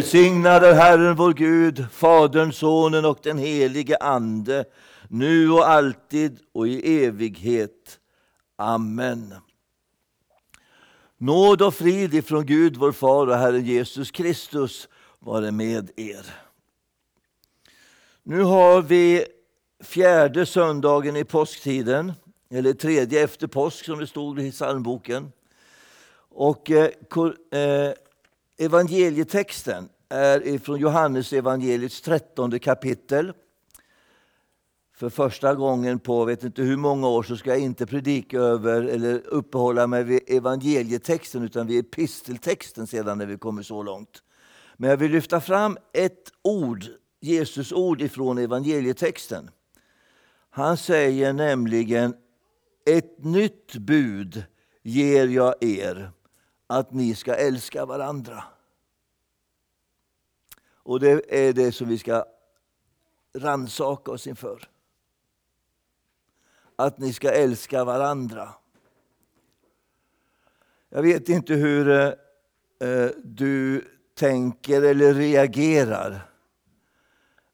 Välsignad är Herren vår Gud, Fadern, Sonen och den helige Ande, nu och alltid och i evighet. Amen. Nåd och frid ifrån Gud, vår Far och Herren Jesus Kristus vare med er. Nu har vi fjärde söndagen i påsktiden, eller tredje efter påsk som det stod i psalmboken. Och eh, eh Evangelietexten är från Johannes evangeliets trettonde kapitel. För första gången på vet inte hur många år så ska jag inte predika över eller uppehålla mig vid evangelietexten utan vid episteltexten sedan när vi kommer så långt. Men jag vill lyfta fram ett ord, Jesus ord ifrån evangelietexten. Han säger nämligen ett nytt bud ger jag er att ni ska älska varandra. Och det är det som vi ska ransaka oss inför. Att ni ska älska varandra. Jag vet inte hur eh, eh du tänker eller reagerar.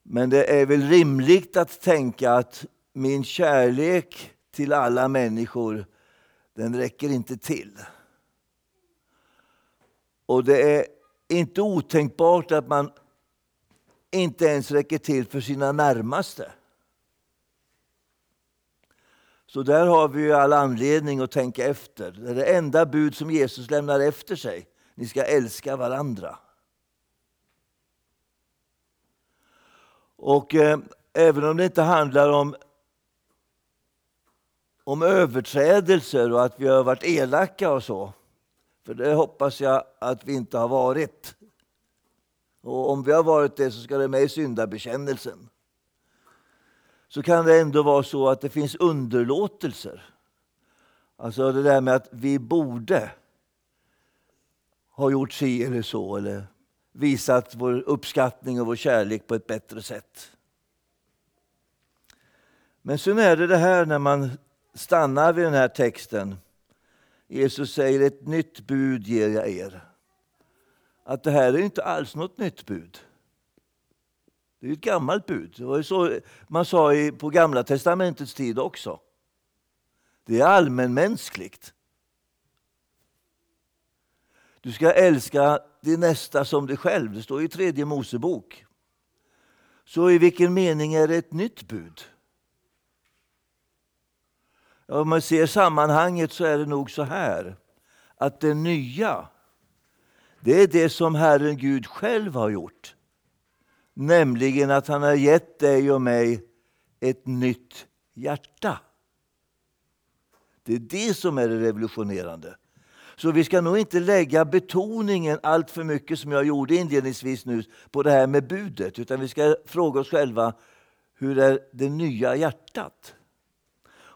Men det är väl rimligt att tänka att min kärlek till alla människor, den räcker inte till. Och det är inte otänkbart att man inte ens räcker till för sina närmaste. Så där har vi all anledning att tänka efter. Det är det enda bud som Jesus lämnar efter sig. Ni ska älska varandra. Och eh, även om det inte handlar om, om överträdelser och att vi har varit elaka och så, för det hoppas jag att vi inte har varit. Och om vi har varit det så ska det med i syndabekännelsen. Så kan det ändå vara så att det finns underlåtelser. Alltså det där med att vi borde ha gjort si eller så eller visat vår uppskattning och vår kärlek på ett bättre sätt. Men sen är det det här när man stannar vid den här texten Jesus säger ett nytt bud ger jag er. Att det här är inte alls något nytt bud. Det är ett gammalt bud. Det var så man sa på Gamla testamentets tid också. Det är allmänmänskligt. Du ska älska din nästa som dig själv. Det står i tredje Mosebok. Så i vilken mening är det ett nytt bud? Om man ser sammanhanget så är det nog så här att det nya, det är det som Herren Gud själv har gjort. Nämligen att han har gett dig och mig ett nytt hjärta. Det är det som är det revolutionerande. Så vi ska nog inte lägga betoningen allt för mycket som jag gjorde inledningsvis nu på det här med budet. Utan vi ska fråga oss själva, hur är det nya hjärtat?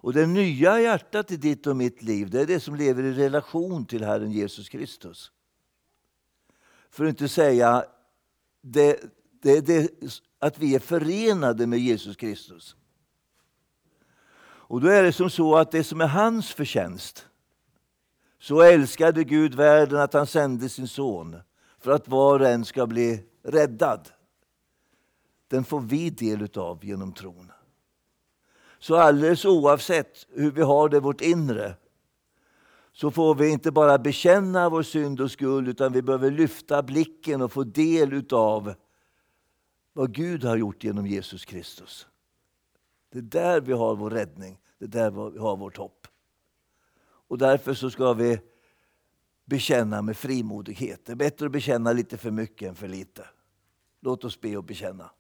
Och det nya hjärtat i ditt och mitt liv, det är det som lever i relation till Herren Jesus Kristus. För att inte säga det, det, det, att vi är förenade med Jesus Kristus. Och då är det som så att det som är hans förtjänst, så älskade Gud världen att han sände sin son för att var och en ska bli räddad. Den får vi del av genom tron. Så alldeles oavsett hur vi har det i vårt inre så får vi inte bara bekänna vår synd och skuld utan vi behöver lyfta blicken och få del av vad Gud har gjort genom Jesus Kristus. Det är där vi har vår räddning, det är där vi har vårt hopp. Och därför så ska vi bekänna med frimodighet. Det är bättre att bekänna lite för mycket än för lite. Låt oss be och bekänna.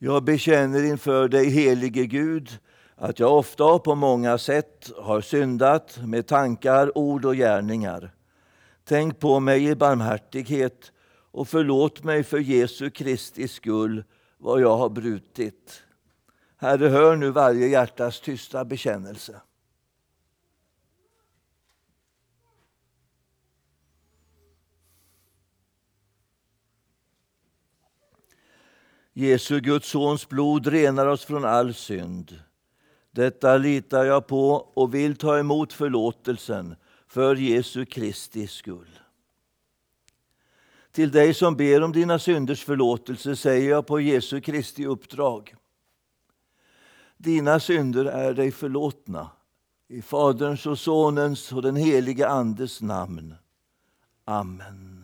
Jag bekänner inför dig, helige Gud, att jag ofta och på många sätt har syndat med tankar, ord och gärningar. Tänk på mig i barmhärtighet och förlåt mig för Jesu Kristi skull vad jag har brutit. Herre, hör nu varje hjärtas tysta bekännelse. Jesu, Guds sons blod renar oss från all synd. Detta litar jag på och vill ta emot förlåtelsen för Jesu Kristi skull. Till dig som ber om dina synders förlåtelse säger jag på Jesu Kristi uppdrag. Dina synder är dig förlåtna. I Faderns och Sonens och den helige Andes namn. Amen.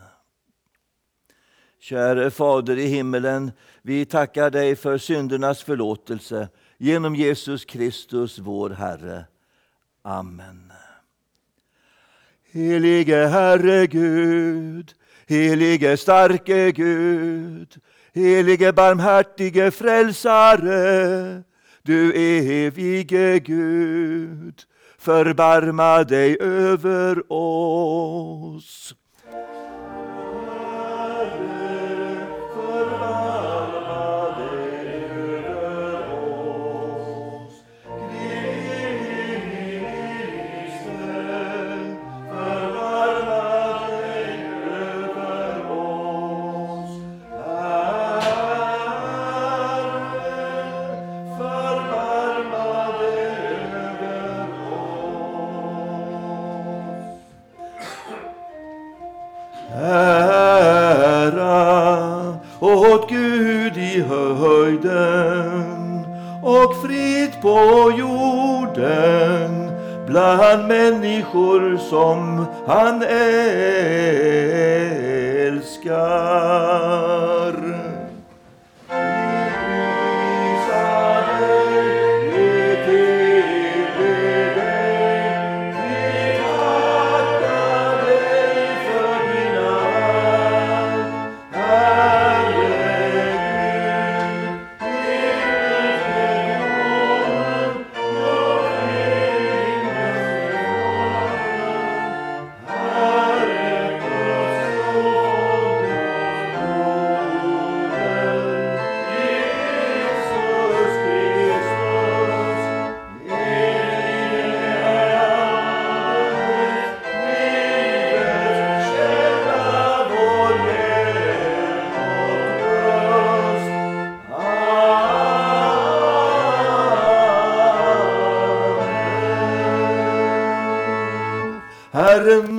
Käre Fader i himmelen, vi tackar dig för syndernas förlåtelse genom Jesus Kristus, vår Herre. Amen. Helige Herre Gud, helige starke Gud, helige barmhärtige frälsare, du evige Gud, förbarma dig över oss.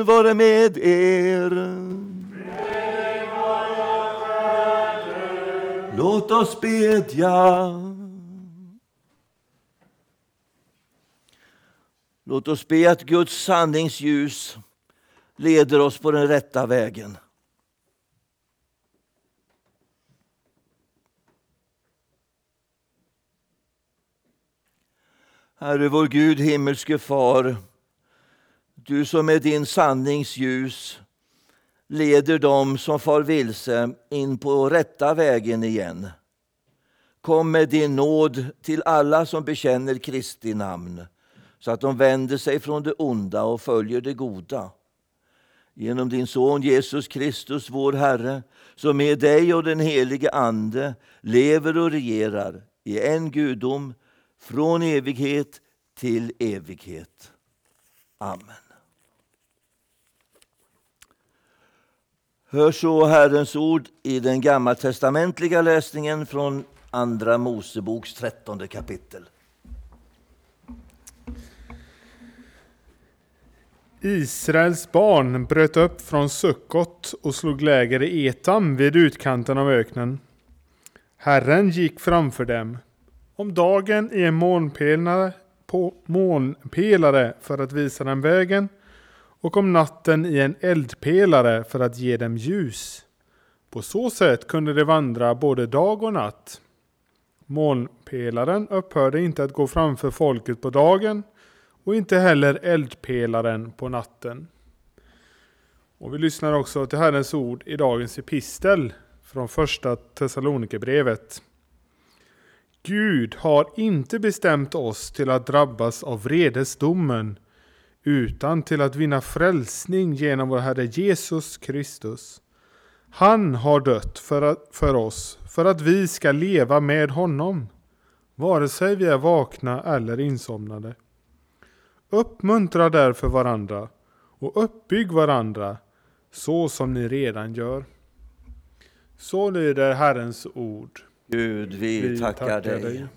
Vare med er. Låt oss bedja. Låt oss be att Guds sanningsljus leder oss på den rätta vägen. Herre vår Gud, himmelske Far, du som med din sanningsljus leder dem som far vilse in på rätta vägen igen. Kom med din nåd till alla som bekänner Kristi namn så att de vänder sig från det onda och följer det goda. Genom din son Jesus Kristus, vår Herre, som med dig och den helige Ande lever och regerar i en gudom från evighet till evighet. Amen. Hör så Herrens ord i den gammaltestamentliga läsningen från Andra Moseboks trettonde kapitel. Israels barn bröt upp från Sukkot och slog läger i Etam vid utkanten av öknen. Herren gick framför dem, om dagen i en månpelare, på månpelare för att visa dem vägen och om natten i en eldpelare för att ge dem ljus. På så sätt kunde de vandra både dag och natt. Månpelaren upphörde inte att gå framför folket på dagen och inte heller eldpelaren på natten. Och vi lyssnar också till Herrens ord i dagens epistel från första Thessalonikerbrevet. Gud har inte bestämt oss till att drabbas av vredesdomen utan till att vinna frälsning genom vår Herre Jesus Kristus. Han har dött för, att, för oss, för att vi ska leva med honom, vare sig vi är vakna eller insomnade. Uppmuntra därför varandra och uppbygg varandra så som ni redan gör. Så lyder Herrens ord. Gud, vi, vi tackar, tackar dig. dig.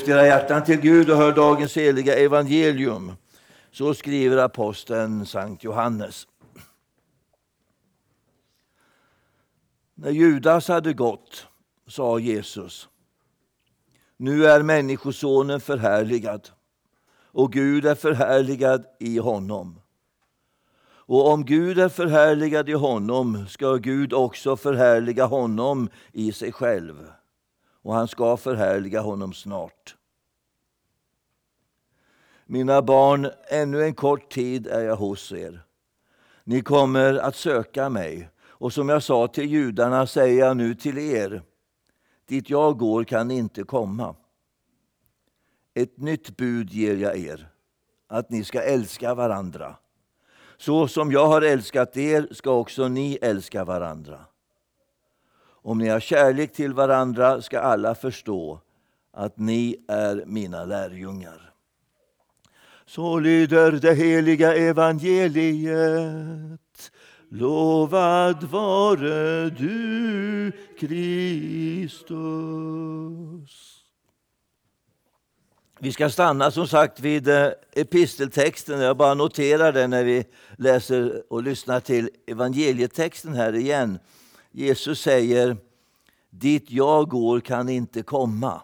Lyft era hjärtan till Gud och hör dagens heliga evangelium. Så skriver aposteln Sankt Johannes. När Judas hade gått sa Jesus Nu är Människosonen förhärligad och Gud är förhärligad i honom. Och om Gud är förhärligad i honom ska Gud också förhärliga honom i sig själv och han ska förhärliga honom snart. Mina barn, ännu en kort tid är jag hos er. Ni kommer att söka mig, och som jag sa till judarna säger jag nu till er. Dit jag går kan ni inte komma. Ett nytt bud ger jag er, att ni ska älska varandra. Så som jag har älskat er ska också ni älska varandra. Om ni har kärlek till varandra ska alla förstå att ni är mina lärjungar. Så lyder det heliga evangeliet. Lovad vare du, Kristus. Vi ska stanna som sagt vid eh, episteltexten. Jag bara noterar det när vi läser och lyssnar till evangelietexten här igen. Jesus säger, dit jag går kan inte komma.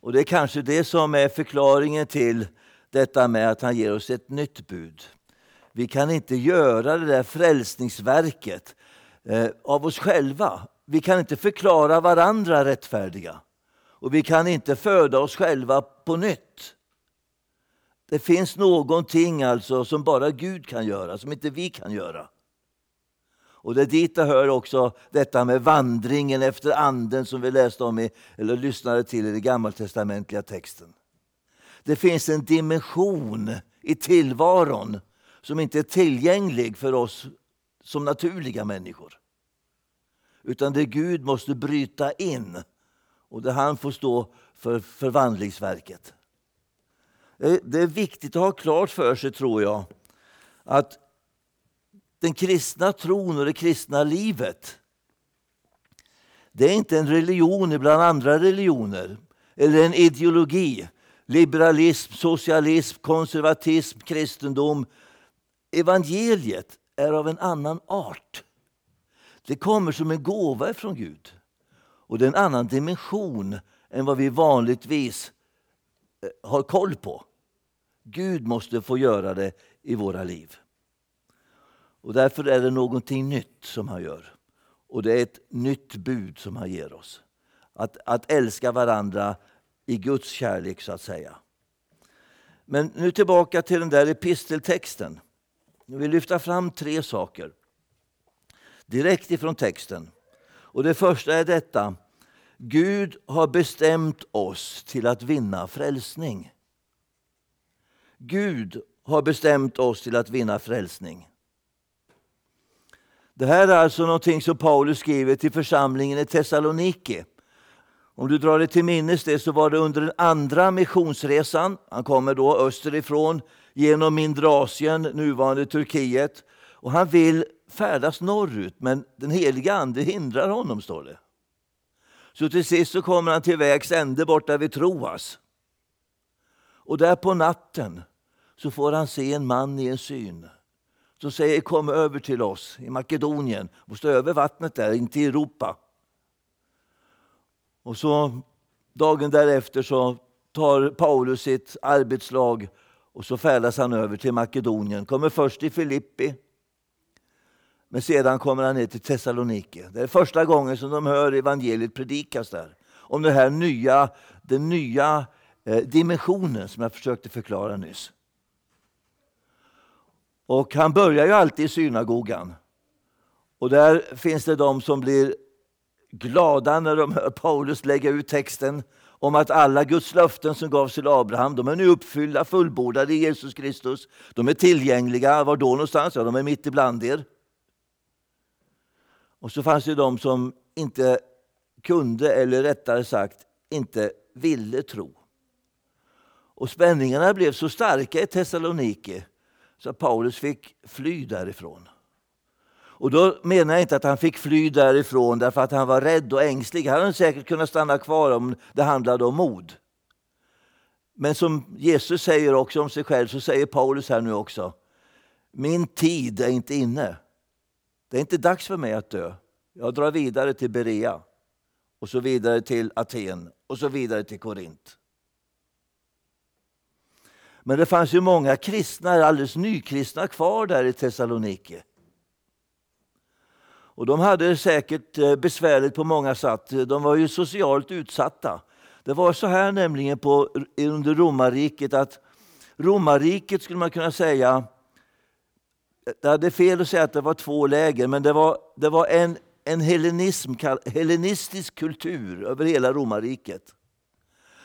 Och Det är kanske det som är förklaringen till detta med att han ger oss ett nytt bud. Vi kan inte göra det där frälsningsverket eh, av oss själva. Vi kan inte förklara varandra rättfärdiga. Och vi kan inte föda oss själva på nytt. Det finns någonting alltså som bara Gud kan göra, som inte vi kan göra. Och det dit det hör också detta med vandringen efter anden som vi läste om i, eller lyssnade till i den gammaltestamentliga texten. Det finns en dimension i tillvaron som inte är tillgänglig för oss som naturliga människor. Utan det Gud måste bryta in och där han får stå för förvandlingsverket. Det är viktigt att ha klart för sig, tror jag, att den kristna tron och det kristna livet det är inte en religion bland andra religioner eller en ideologi. Liberalism, socialism, konservatism, kristendom. Evangeliet är av en annan art. Det kommer som en gåva från Gud. Och det är en annan dimension än vad vi vanligtvis eh, har koll på. Gud måste få göra det i våra liv. Och Därför är det någonting nytt som han gör. Och det är ett nytt bud som han ger oss. Att, att älska varandra i Guds kärlek så att säga. Men nu tillbaka till den där episteltexten. Jag vill lyfta fram tre saker direkt ifrån texten. Och Det första är detta. Gud har bestämt oss till att vinna frälsning. Gud har bestämt oss till att vinna frälsning. Det här är alltså någonting som Paulus skriver till församlingen i Thessaloniki. Om du drar dig till minnes det så var det under den andra missionsresan. Han kommer då österifrån genom mindre Asien, nuvarande Turkiet. Och han vill färdas norrut, men den heliga Ande hindrar honom, står det. Så till sist så kommer han till vägs ände borta vid Troas. Och där på natten så får han se en man i en syn som säger kom över till oss i Makedonien och stå över vattnet där in till Europa. Och så dagen därefter så tar Paulus sitt arbetslag och så färdas han över till Makedonien. Kommer först till Filippi men sedan kommer han ner till Thessaloniki. Det är första gången som de hör evangeliet predikas där. Om den här nya, den nya eh, dimensionen som jag försökte förklara nyss. Och han börjar ju alltid i synagogan. Och där finns det de som blir glada när de hör Paulus lägga ut texten om att alla Guds löften som gavs till Abraham, de är nu uppfyllda, fullbordade i Jesus Kristus. De är tillgängliga. Var då någonstans? Ja, de är mitt ibland er. Och så fanns det de som inte kunde, eller rättare sagt inte ville tro. Och spänningarna blev så starka i Thessaloniki så Paulus fick fly därifrån. Och då menar jag inte att han fick fly därifrån därför att han var rädd och ängslig. Han hade säkert kunnat stanna kvar om det handlade om mod. Men som Jesus säger också om sig själv, så säger Paulus här nu också. Min tid är inte inne. Det är inte dags för mig att dö. Jag drar vidare till Berea och så vidare till Aten och så vidare till Korint. Men det fanns ju många kristna, alldeles nykristna kvar där i Thessaloniki. Och de hade det säkert eh, besvärligt på många sätt. De var ju socialt utsatta. Det var så här nämligen på, under romarriket att romarriket skulle man kunna säga, eh, det är fel att säga att det var två läger, men det var, det var en, en hellenism, hellenistisk kultur över hela romarriket.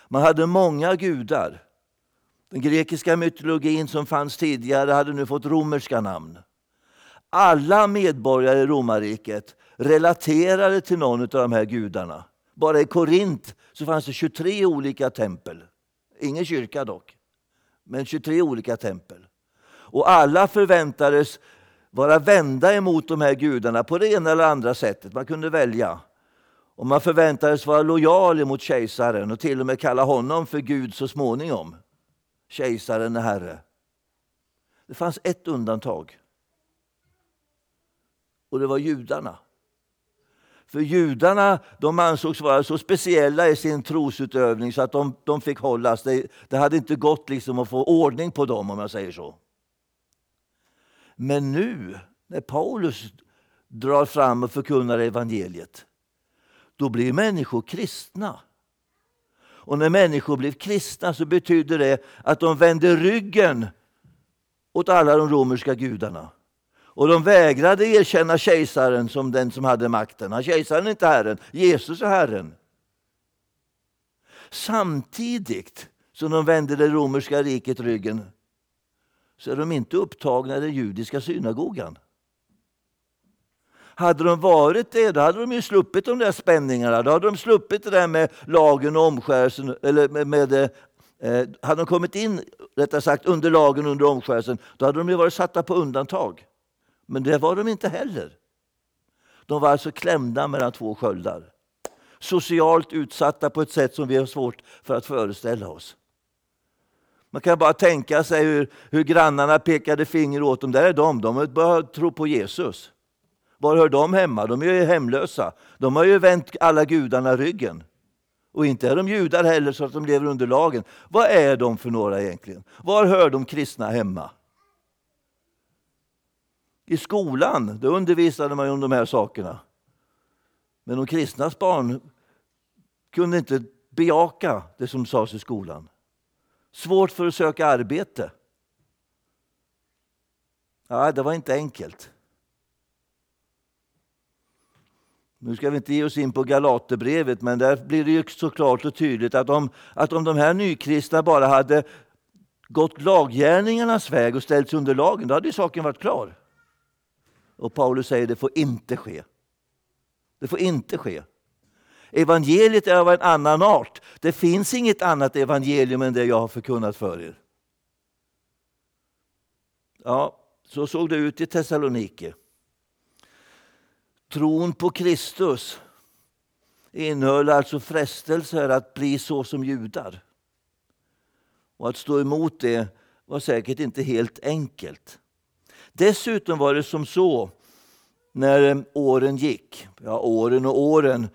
Man hade många gudar. Den grekiska mytologin som fanns tidigare hade nu fått romerska namn. Alla medborgare i romarriket relaterade till någon av de här gudarna. Bara i Korint så fanns det 23 olika tempel. Ingen kyrka dock, men 23 olika tempel. Och alla förväntades vara vända emot de här gudarna på det ena eller andra sättet. Man kunde välja. Och man förväntades vara lojal mot kejsaren och till och med kalla honom för Gud så småningom. Kejsaren är herre. Det fanns ett undantag. Och det var judarna. För judarna de ansågs vara så speciella i sin trosutövning så att de, de fick hållas. Det, det hade inte gått liksom att få ordning på dem om jag säger så. Men nu när Paulus drar fram och förkunnar evangeliet, då blir människor kristna. Och när människor blev kristna så betydde det att de vände ryggen åt alla de romerska gudarna. Och de vägrade erkänna kejsaren som den som hade makten. Kejsaren är inte Herren, Jesus är Herren. Samtidigt som de vände det romerska riket ryggen så är de inte upptagna i den judiska synagogan. Hade de varit det, då hade de ju sluppit de där spänningarna. Då hade de sluppit det där med lagen och omskärelsen. Eller med, med eh, eh hade de kommit in rättare sagt, under lagen under omskärelsen, då hade de ju varit satta på undantag. Men det var de inte heller. De var alltså klämda mellan två sköldar. Socialt utsatta på ett sätt som vi har svårt för att föreställa oss. Man kan bara tänka sig hur, hur grannarna pekade finger åt dem. Där är de, de börjar tro på Jesus. Var hör de hemma? De är ju hemlösa. De har ju vänt alla gudarna ryggen. Och inte är de judar heller så att de lever under lagen. Vad är de för några egentligen? Var hör de kristna hemma? I skolan då undervisade man om de här sakerna. Men de kristnas barn kunde inte bejaka det som sades i skolan. Svårt för att söka arbete. Ja, det var inte enkelt. Nu ska vi inte ge oss in på Galaterbrevet, men där blir det ju så klart och tydligt att om, att om de här nykristna bara hade gått laggärningarnas väg och ställts under lagen, då hade saken varit klar. Och Paulus säger det får inte ske. Det får inte ske. Evangeliet är av en annan art. Det finns inget annat evangelium än det jag har förkunnat för er. Ja, så såg det ut i Thessaloniki. Tron på Kristus innehöll alltså frestelser att bli så som judar. Och att stå emot det var säkert inte helt enkelt. Dessutom var det som så när eh, åren gick, ja åren och åren,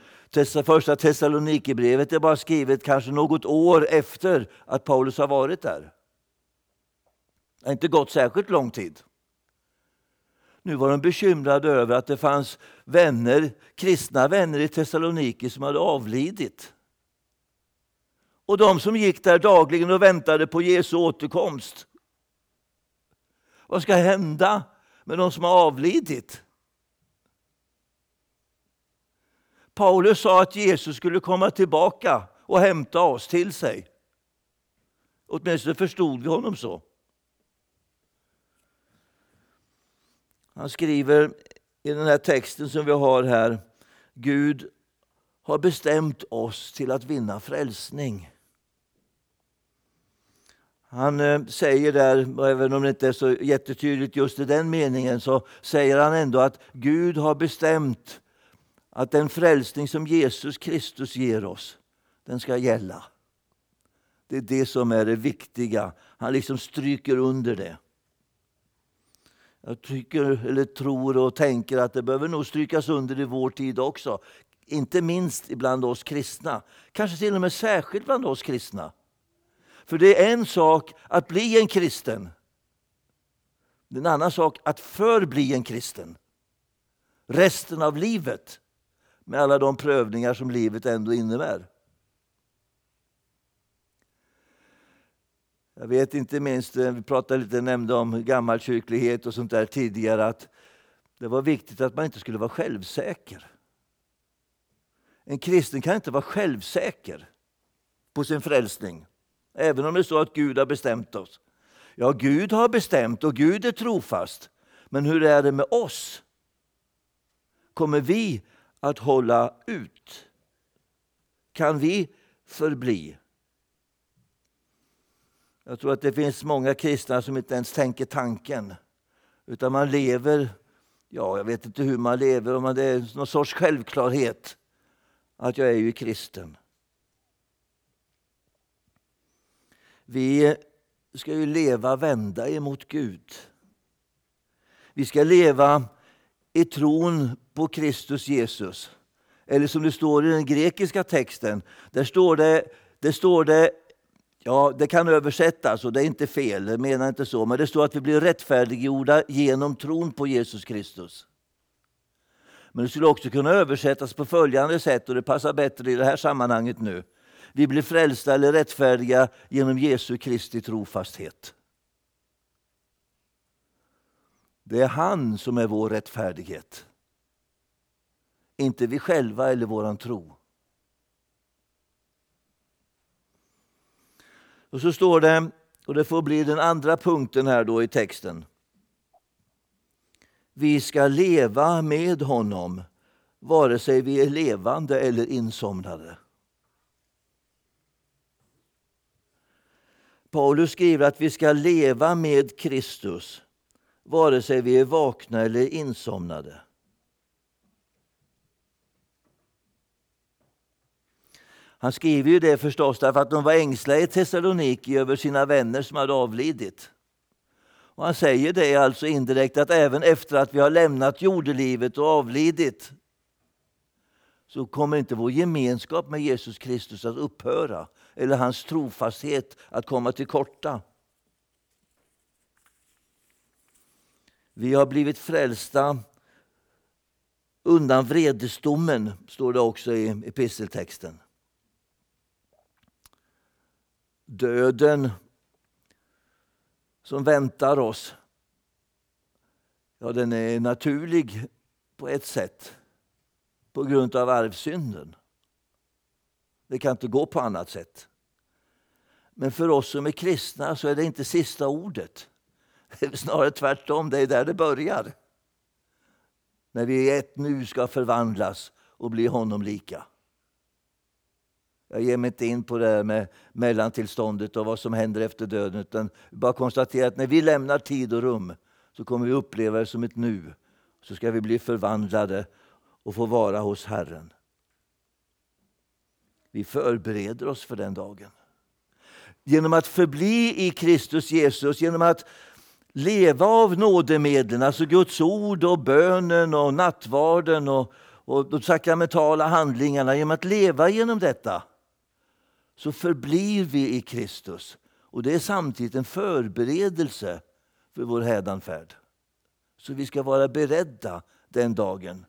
första Thessalonikerbrevet är bara skrivet kanske något år efter att Paulus har varit där. Det har inte gått särskilt lång tid. Nu var de bekymrade över att det fanns vänner, kristna vänner i Thessaloniki som hade avlidit. Och de som gick där dagligen och väntade på Jesu återkomst. Vad ska hända med de som har avlidit? Paulus sa att Jesus skulle komma tillbaka och hämta oss till sig. Åtminstone förstod vi honom så. Han skriver i den här texten som vi har här. Gud har bestämt oss till att vinna frälsning. Han eh, säger där, även om det inte är så jättetydligt just i den meningen, så säger han ändå att Gud har bestämt att den frälsning som Jesus Kristus ger oss, den ska gälla. Det är det som är det viktiga. Han liksom stryker under det. Jag tycker, eller tror och tänker att det behöver nog strykas under i vår tid också. Inte minst bland oss kristna. Kanske till och med särskilt bland oss kristna. För det är en sak att bli en kristen. Det är en annan sak att förbli en kristen. Resten av livet med alla de prövningar som livet ändå innebär. Jag vet inte minst, eh, vi pratade lite, nämnde om gammalkyrklighet och sånt där tidigare, att det var viktigt att man inte skulle vara självsäker. En kristen kan inte vara självsäker på sin frälsning. Även om det är så att Gud har bestämt oss. Ja, Gud har bestämt och Gud är trofast. Men hur är det med oss? Kommer vi att hålla ut? Kan vi förbli? Jag tror att det finns många kristna som inte ens tänker tanken. Utan man lever, ja jag vet inte hur man lever, om det är någon sorts självklarhet att jag är ju kristen. Vi ska ju leva vända emot Gud. Vi ska leva i tron på Kristus Jesus. Eller som det står i den grekiska texten, där står det, det, står det Ja, det kan översättas och det är inte fel, jag menar inte så. Men det står att vi blir rättfärdiggjorda genom tron på Jesus Kristus. Men det skulle också kunna översättas på följande sätt och det passar bättre i det här sammanhanget nu. Vi blir frälsta eller rättfärdiga genom Jesu Kristi trofasthet. Det är han som är vår rättfärdighet. Inte vi själva eller våran tro. Och så står det, och det får bli den andra punkten här då i texten. Vi ska leva med honom vare sig vi är levande eller insomnade. Paulus skriver att vi ska leva med Kristus vare sig vi är vakna eller insomnade. Han skriver ju det förstås därför att de var ängsliga i Thessaloniki över sina vänner som hade avlidit. Och han säger det alltså indirekt att även efter att vi har lämnat jordelivet och avlidit så kommer inte vår gemenskap med Jesus Kristus att upphöra eller hans trofasthet att komma till korta. Vi har blivit frälsta undan vredesdomen, står det också i episteltexten. Döden som väntar oss, ja den är naturlig på ett sätt på grund av arvsynden. Det kan inte gå på annat sätt. Men för oss som är kristna så är det inte sista ordet. Det är snarare tvärtom, det är där det börjar. När vi i ett nu ska förvandlas och bli honom lika. Jag ger mig inte in på det här med mellantillståndet och vad som händer efter döden. Utan bara konstatera att när vi lämnar tid och rum så kommer vi uppleva det som ett nu. Så ska vi bli förvandlade och få vara hos Herren. Vi förbereder oss för den dagen. Genom att förbli i Kristus Jesus, genom att leva av nådemedlen, alltså Guds ord och bönen och nattvarden och, och de sakramentala handlingarna. Genom att leva genom detta så förblir vi i Kristus. Och Det är samtidigt en förberedelse för vår hädanfärd. Så vi ska vara beredda den dagen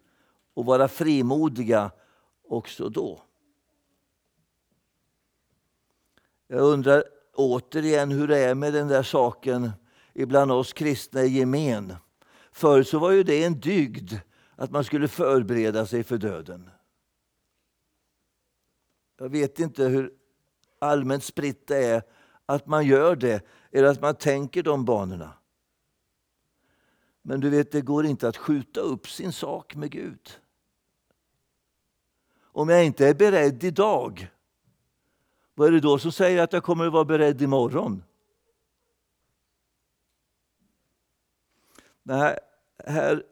och vara frimodiga också då. Jag undrar återigen hur det är med den där saken ibland oss kristna i gemen. Förr så var ju det en dygd att man skulle förbereda sig för döden. Jag vet inte hur allmänt spritt det är att man gör det eller att man tänker de banorna. Men du vet, det går inte att skjuta upp sin sak med Gud. Om jag inte är beredd idag, vad är det då som säger att jag kommer att vara beredd imorgon? Nej, här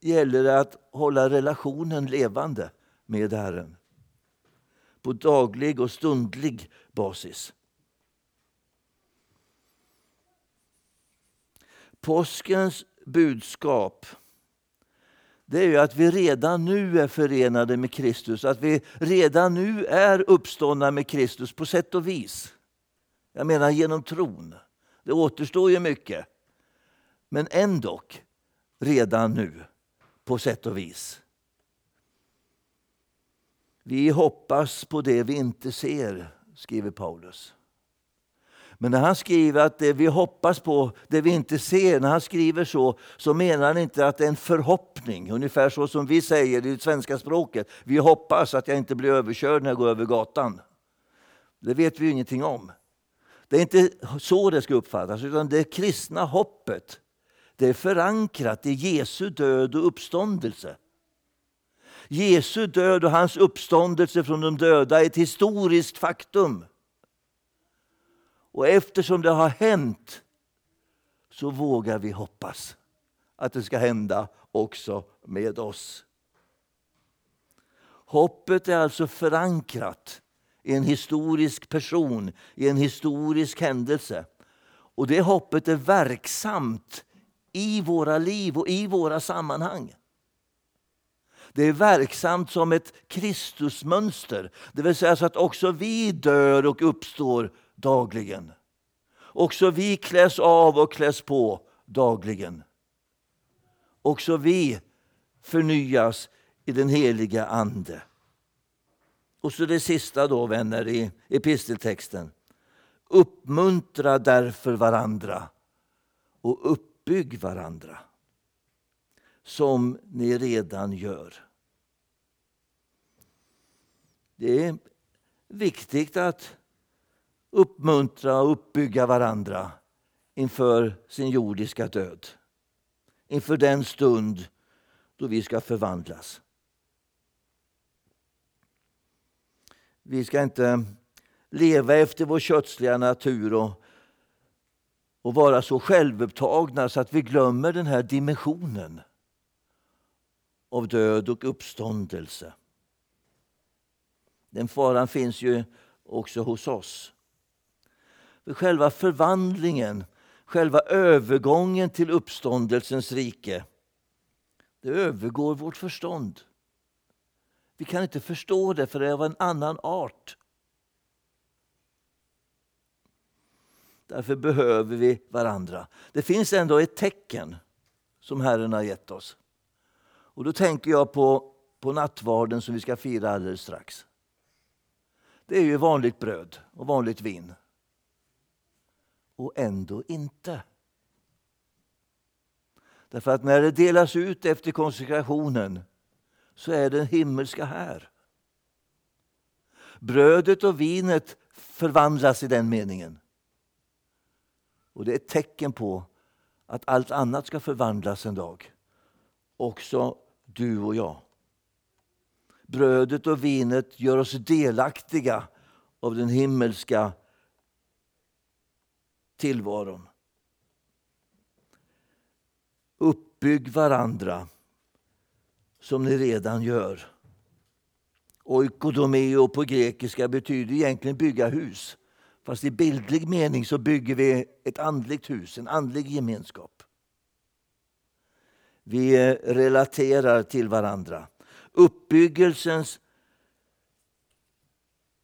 gäller det att hålla relationen levande med Herren på daglig och stundlig basis. Påskens budskap det är ju att vi redan nu är förenade med Kristus, att vi redan nu är uppståndna med Kristus på sätt och vis. Jag menar genom tron. Det återstår ju mycket. Men ändock, redan nu, på sätt och vis. Vi hoppas på det vi inte ser, skriver Paulus. Men när han skriver att det vi hoppas på, det vi inte ser, när han skriver så, så menar han inte att det är en förhoppning. Ungefär så som vi säger i det svenska språket. Vi hoppas att jag inte blir överkörd när jag går över gatan. Det vet vi ju ingenting om. Det är inte så det ska uppfattas, utan det kristna hoppet det är förankrat i Jesu död och uppståndelse. Jesu död och hans uppståndelse från de döda är ett historiskt faktum. Och eftersom det har hänt så vågar vi hoppas att det ska hända också med oss. Hoppet är alltså förankrat i en historisk person, i en historisk händelse. Och det hoppet är verksamt i våra liv och i våra sammanhang. Det är verksamt som ett Kristusmönster. Det vill säga så att också vi dör och uppstår dagligen. Också vi kläs av och kläs på dagligen. Också vi förnyas i den heliga Ande. Och så det sista då, vänner, i episteltexten. Uppmuntra därför varandra och uppbygg varandra som ni redan gör. Det är viktigt att uppmuntra och uppbygga varandra inför sin jordiska död. Inför den stund då vi ska förvandlas. Vi ska inte leva efter vår kötsliga natur och, och vara så självupptagna så att vi glömmer den här dimensionen av död och uppståndelse. Den faran finns ju också hos oss. För själva förvandlingen, själva övergången till uppståndelsens rike, det övergår vårt förstånd. Vi kan inte förstå det, för det är av en annan art. Därför behöver vi varandra. Det finns ändå ett tecken som Herren har gett oss. Och Då tänker jag på, på nattvarden som vi ska fira alldeles strax. Det är ju vanligt bröd och vanligt vin. Och ändå inte. Därför att när det delas ut efter konsekrationen så är den himmelska här. Brödet och vinet förvandlas i den meningen. Och det är ett tecken på att allt annat ska förvandlas en dag. Också du och jag. Brödet och vinet gör oss delaktiga av den himmelska tillvaron. Uppbygg varandra som ni redan gör. Oikodomeo på grekiska betyder egentligen bygga hus. Fast i bildlig mening så bygger vi ett andligt hus, en andlig gemenskap. Vi eh, relaterar till varandra. Uppbyggelsens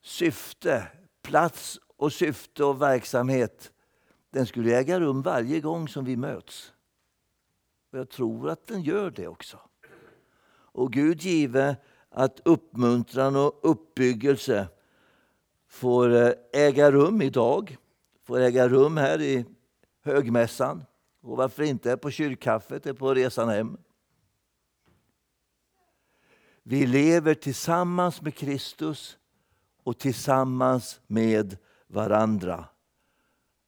syfte, plats och syfte och verksamhet den skulle äga rum varje gång som vi möts. Och jag tror att den gör det också. Och Gud give att uppmuntran och uppbyggelse får eh, äga rum idag, får äga rum här i högmässan och varför inte på kyrkkaffet, eller på resan hem. Vi lever tillsammans med Kristus och tillsammans med varandra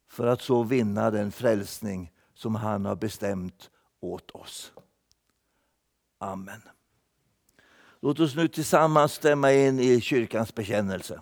för att så vinna den frälsning som han har bestämt åt oss. Amen. Låt oss nu tillsammans stämma in i kyrkans bekännelse.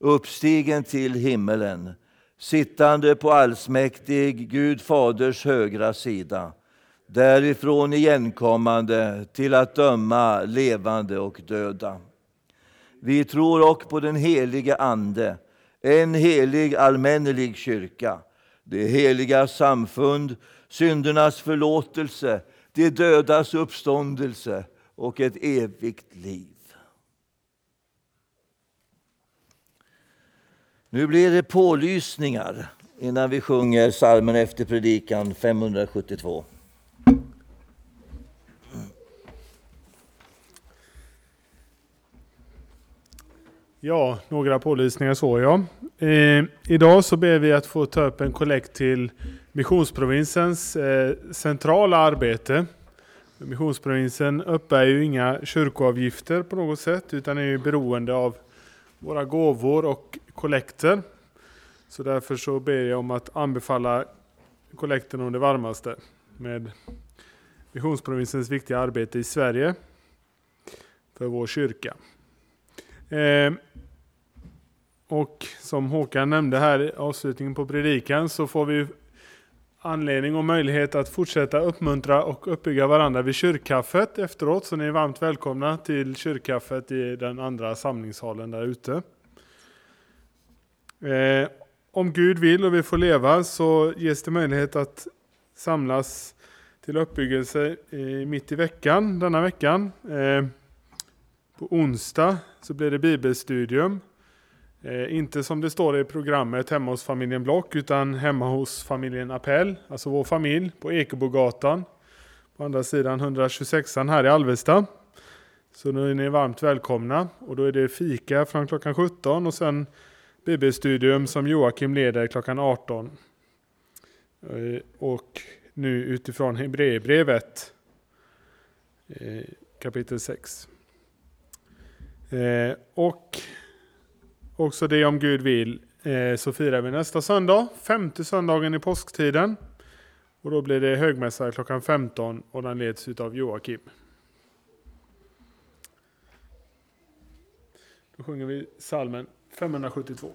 uppstigen till himmelen, sittande på allsmäktig Gud faders högra sida, därifrån igenkommande till att döma levande och döda. Vi tror också på den helige Ande, en helig allmännelig kyrka, det heliga samfund, syndernas förlåtelse, de dödas uppståndelse och ett evigt liv. Nu blir det pålysningar innan vi sjunger salmen efter predikan 572. Ja, några pålysningar så ja. Eh, idag så ber vi att få ta upp en kollekt till missionsprovinsens eh, centrala arbete. Missionsprovinsen uppbär ju inga kyrkoavgifter på något sätt utan är ju beroende av våra gåvor och kollekter. Så därför så ber jag om att anbefalla kollekten om det varmaste med missionsprovinsens viktiga arbete i Sverige för vår kyrka. Eh, och som Håkan nämnde här i avslutningen på predikan så får vi anledning och möjlighet att fortsätta uppmuntra och uppbygga varandra vid kyrkkaffet efteråt. Så ni är varmt välkomna till kyrkkaffet i den andra samlingssalen där ute. Eh, om Gud vill och vi får leva så ges det möjlighet att samlas till uppbyggelse mitt i veckan, denna veckan. Eh, på onsdag så blir det bibelstudium. Eh, inte som det står i programmet hemma hos familjen Block utan hemma hos familjen Appell, alltså vår familj på Ekebogatan. På andra sidan 126 här i Alvesta. Så nu är ni varmt välkomna och då är det fika från klockan 17 och sen bibelstudium som Joakim leder klockan 18. Eh, och nu utifrån Hebreerbrevet eh, kapitel 6. Eh, och och också det om Gud vill eh, så firar vi nästa söndag, femte söndagen i påsktiden. Och då blir det högmässa klockan 15 och den leds av Joakim. Då sjunger vi salmen 572.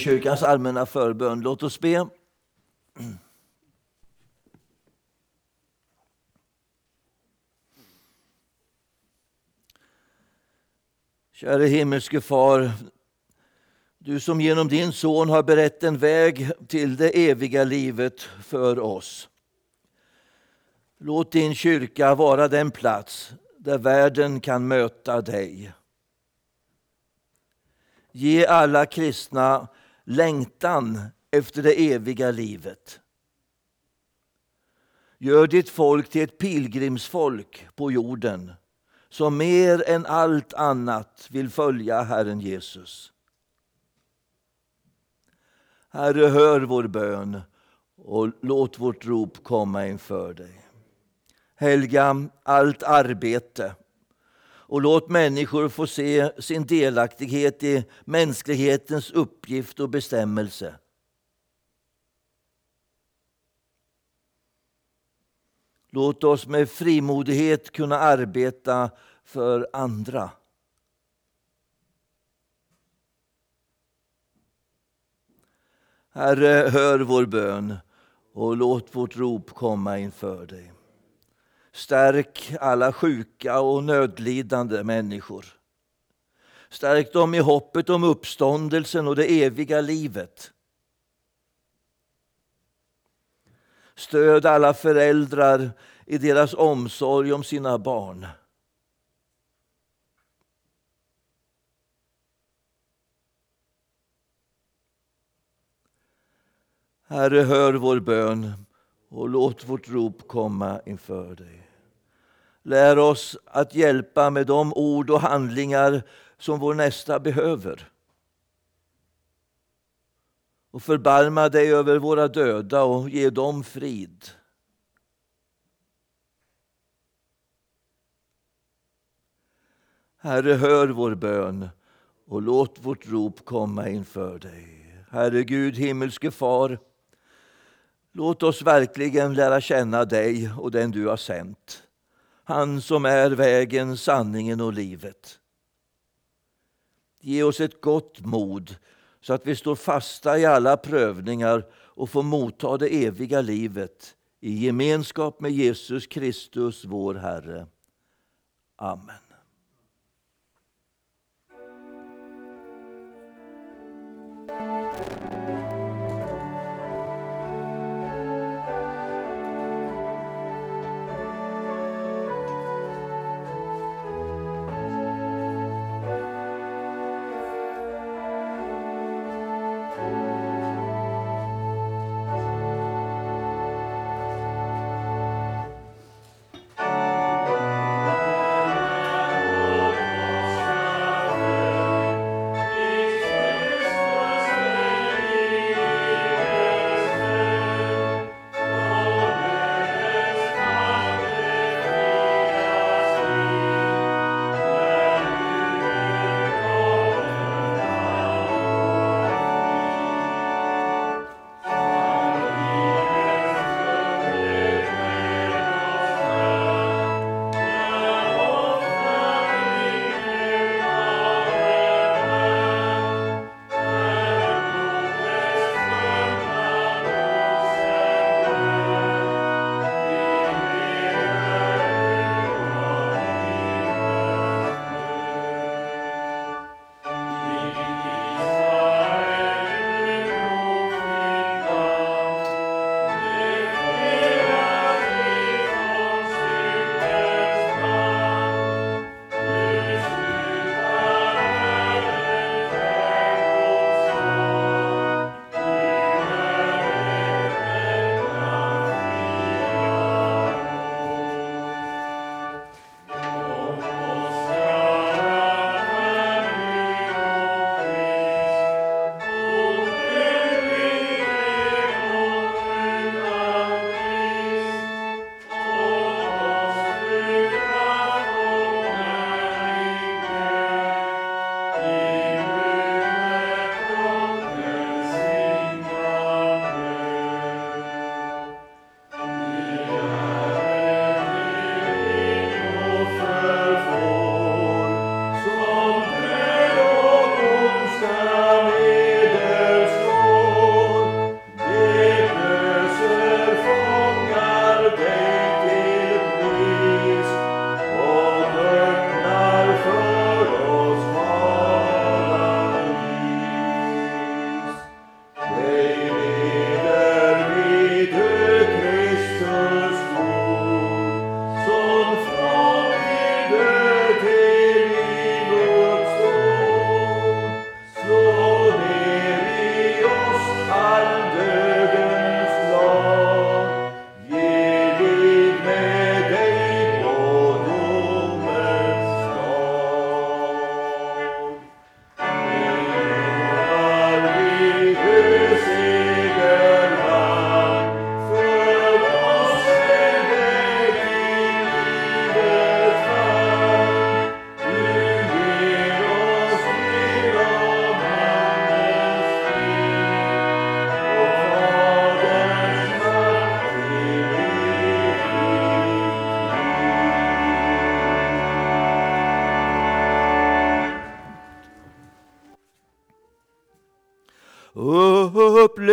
Kyrkans allmänna förbön. Låt oss be. Käre himmelske Far, du som genom din son har berett en väg till det eviga livet för oss. Låt din kyrka vara den plats där världen kan möta dig. Ge alla kristna längtan efter det eviga livet. Gör ditt folk till ett pilgrimsfolk på jorden som mer än allt annat vill följa Herren Jesus. Herre, hör vår bön och låt vårt rop komma inför dig. Helga allt arbete och låt människor få se sin delaktighet i mänsklighetens uppgift och bestämmelse. Låt oss med frimodighet kunna arbeta för andra. Herre, hör vår bön och låt vårt rop komma inför dig. Stärk alla sjuka och nödlidande människor. Stärk dem i hoppet om uppståndelsen och det eviga livet. Stöd alla föräldrar i deras omsorg om sina barn. Herre, hör vår bön och låt vårt rop komma inför dig. Lär oss att hjälpa med de ord och handlingar som vår nästa behöver. Och förbarma dig över våra döda och ge dem frid. Herre, hör vår bön och låt vårt rop komma inför dig. Herre Gud, himmelske Far, Låt oss verkligen lära känna dig och den du har sänt. Han som är vägen, sanningen och livet. Ge oss ett gott mod så att vi står fasta i alla prövningar och får motta det eviga livet i gemenskap med Jesus Kristus, vår Herre. Amen.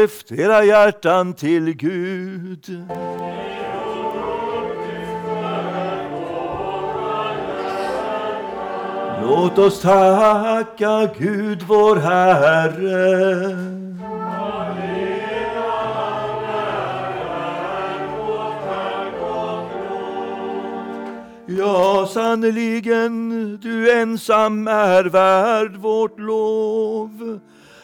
Lyft era hjärtan till Gud. Låt oss tacka Gud vår Herre. Ja, sannerligen, du ensam är värd vårt lov.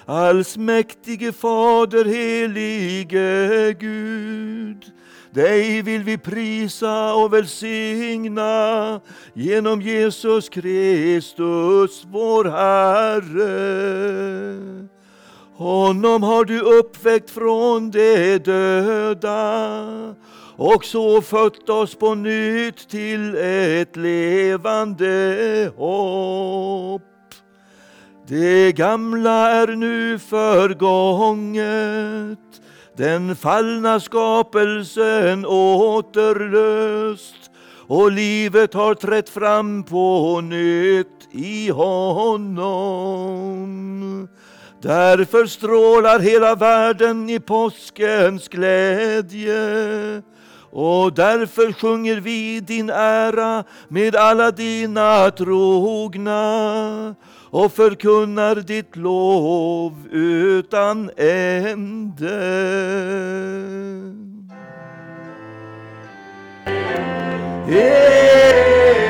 Allsmäktige Fader, helige Gud. Dig vill vi prisa och välsigna genom Jesus Kristus, vår Herre. Honom har du uppväckt från de döda och så fött oss på nytt till ett levande hopp. Det gamla är nu förgånget, den fallna skapelsen återlöst. Och livet har trätt fram på nytt i honom. Därför strålar hela världen i påskens glädje. Och därför sjunger vi din ära med alla dina trogna och förkunnar ditt lov utan ände. Yeah.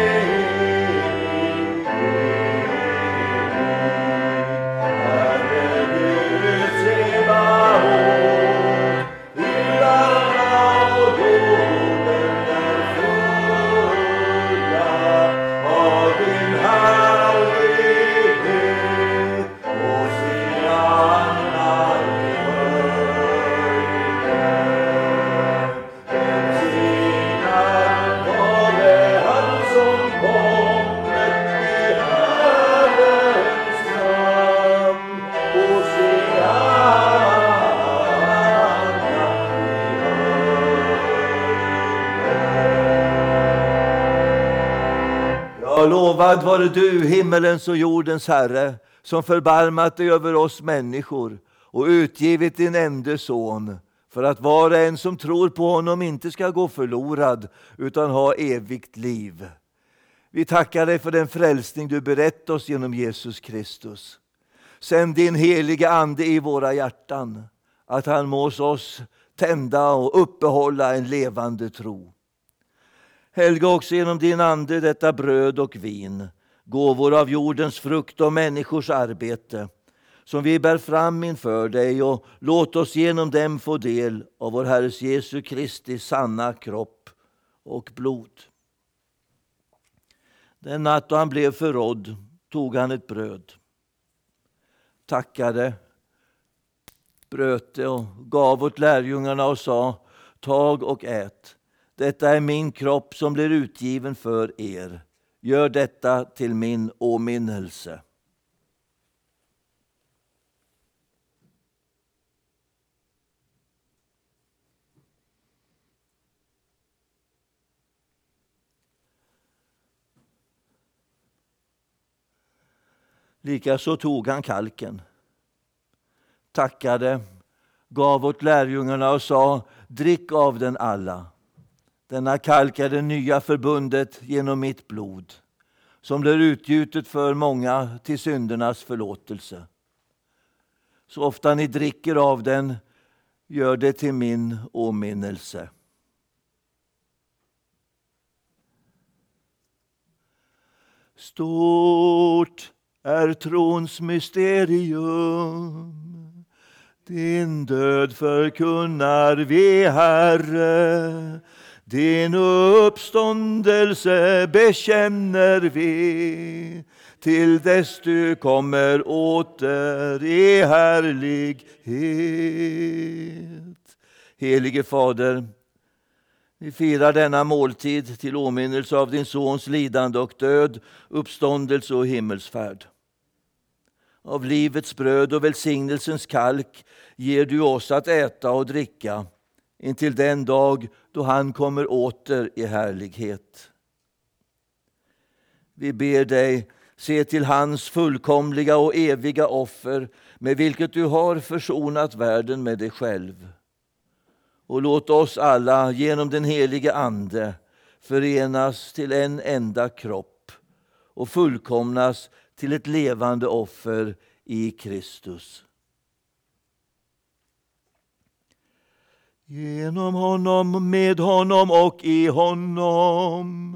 Lovad vare du, himmelens och jordens Herre, som förbarmat dig över oss människor och utgivit din enda son, för att var och en som tror på honom inte ska gå förlorad, utan ha evigt liv. Vi tackar dig för den frälsning du berett oss genom Jesus Kristus. Sänd din heliga Ande i våra hjärtan, att han må oss tända och uppehålla en levande tro. Helga också genom din Ande detta bröd och vin, gåvor av jordens frukt och människors arbete, som vi bär fram inför dig och låt oss genom dem få del av vår Herres Jesu Kristi sanna kropp och blod. Den natt då han blev förrådd tog han ett bröd, tackade, bröt det och gav åt lärjungarna och sa Tag och ät. Detta är min kropp som blir utgiven för er. Gör detta till min åminnelse. Likaså tog han kalken, tackade, gav åt lärjungarna och sa Drick av den alla. Denna kalk är det nya förbundet genom mitt blod som blir utgjutet för många till syndernas förlåtelse. Så ofta ni dricker av den, gör det till min åminnelse. Stort är trons mysterium. Din död förkunnar vi, Herre. Din uppståndelse bekänner vi till dess du kommer åter i härlighet. Helige Fader, vi firar denna måltid till åminnelse av din Sons lidande och död, uppståndelse och himmelsfärd. Av livets bröd och välsignelsens kalk ger du oss att äta och dricka intill den dag då han kommer åter i härlighet. Vi ber dig, se till hans fullkomliga och eviga offer med vilket du har försonat världen med dig själv. Och låt oss alla genom den helige Ande förenas till en enda kropp och fullkomnas till ett levande offer i Kristus. Genom honom, med honom och i honom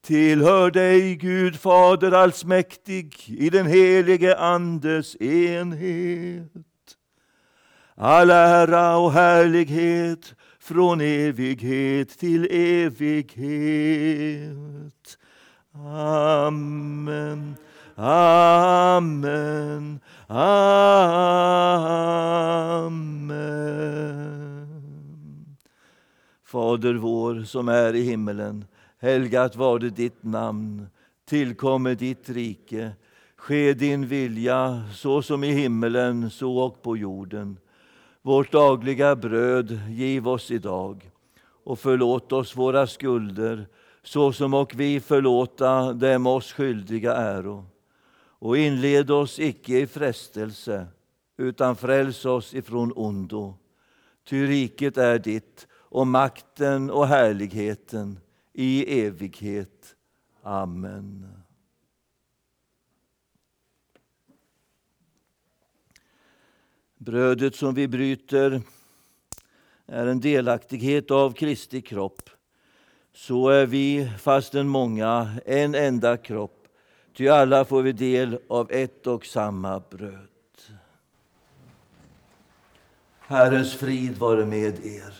tillhör dig, Gud Fader allsmäktig, i den helige Andes enhet. All ära och härlighet från evighet till evighet. Amen. Amen. Amen. Fader vår som är i himmelen. Helgat var det ditt namn. Tillkomme ditt rike. Ske din vilja så som i himmelen, så och på jorden. Vårt dagliga bröd giv oss idag och förlåt oss våra skulder så som och vi förlåta dem oss skyldiga äro. Och inled oss icke i frestelse, utan fräls oss ifrån ondo. Ty riket är ditt, och makten och härligheten i evighet. Amen. Brödet som vi bryter är en delaktighet av Kristi kropp. Så är vi, fastän många, en enda kropp, ty alla får vi del av ett och samma bröd. Herrens frid vare med er.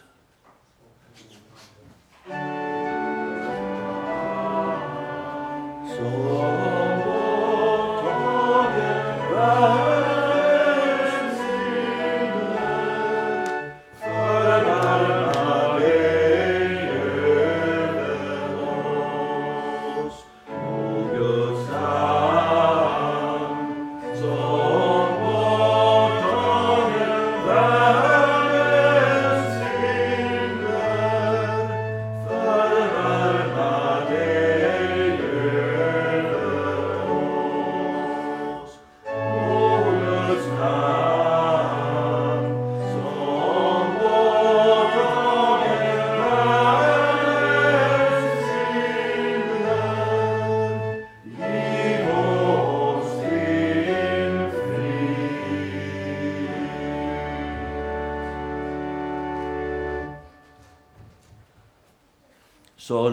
Så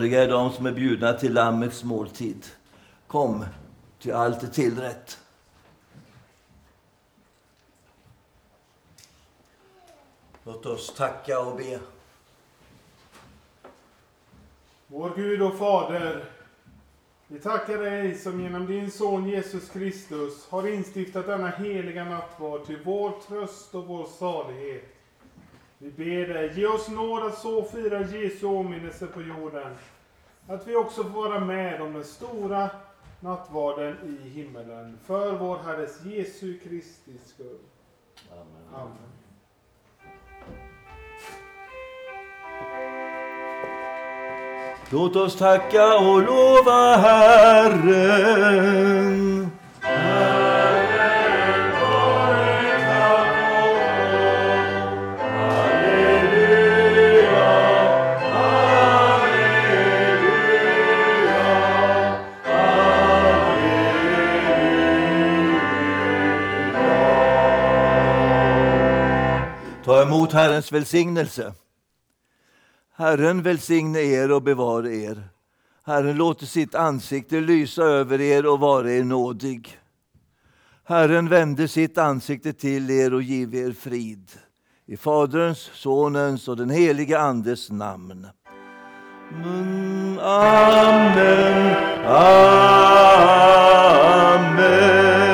Saliga är de som är bjudna till Lammets måltid. Kom, till allt är tillrätt. Låt oss tacka och be. Vår Gud och Fader, vi tackar dig som genom din son Jesus Kristus har instiftat denna heliga nattvard till vår tröst och vår salighet. Vi ber dig, ge oss nåd att så fira Jesu åminnelse på jorden, att vi också får vara med om den stora nattvarden i himmelen, för vår Herres Jesu Kristi skull. Amen. Amen. Låt oss tacka och lova Herren. Emot Herrens välsignelse. Herren välsigne er och bevara er. Herren låter sitt ansikte lysa över er och vara er nådig. Herren vände sitt ansikte till er och giv er frid. I Faderns, Sonens och den helige Andes namn. Amen. Amen.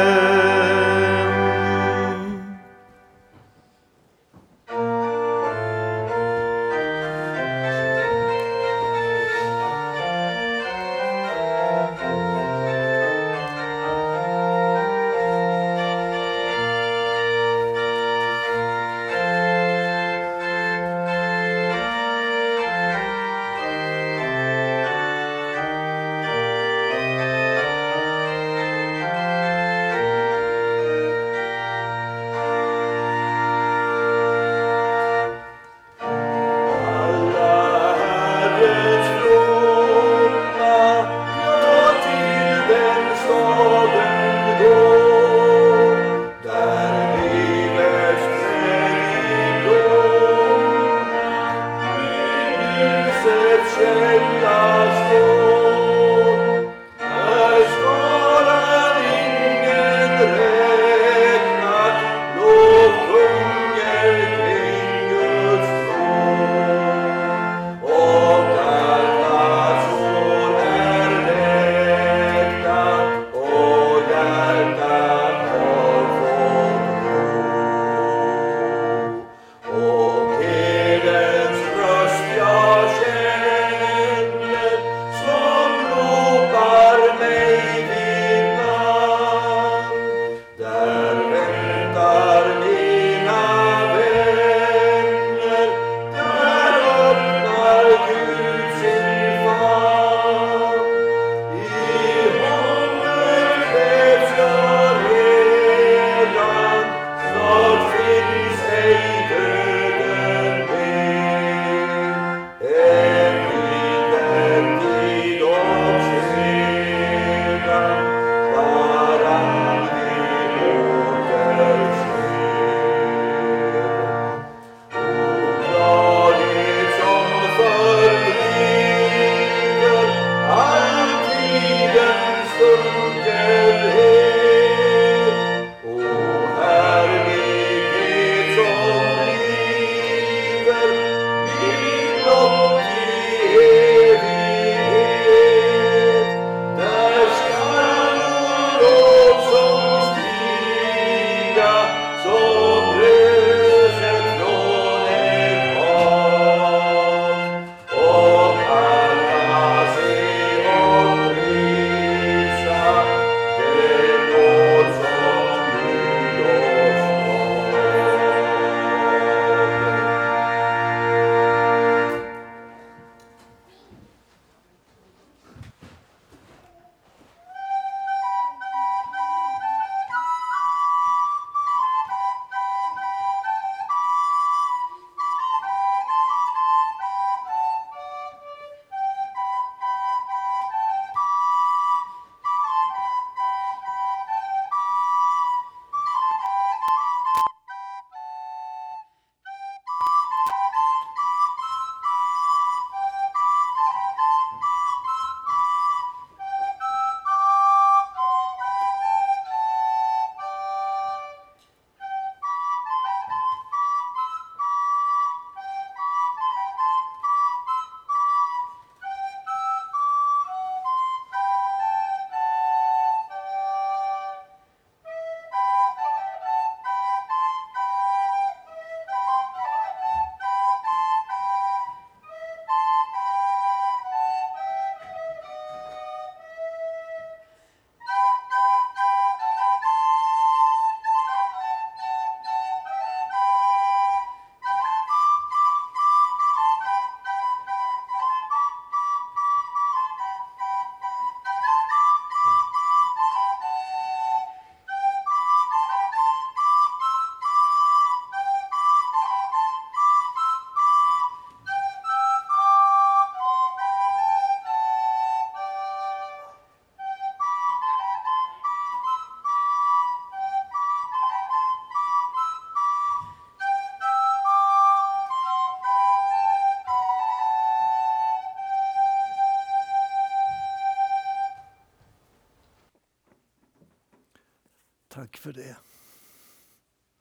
Tack för det.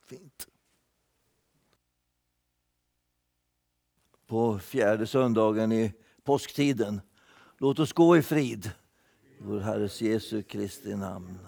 Fint. På fjärde söndagen i påsktiden. Låt oss gå i frid. I vår Herres Jesu Kristi namn.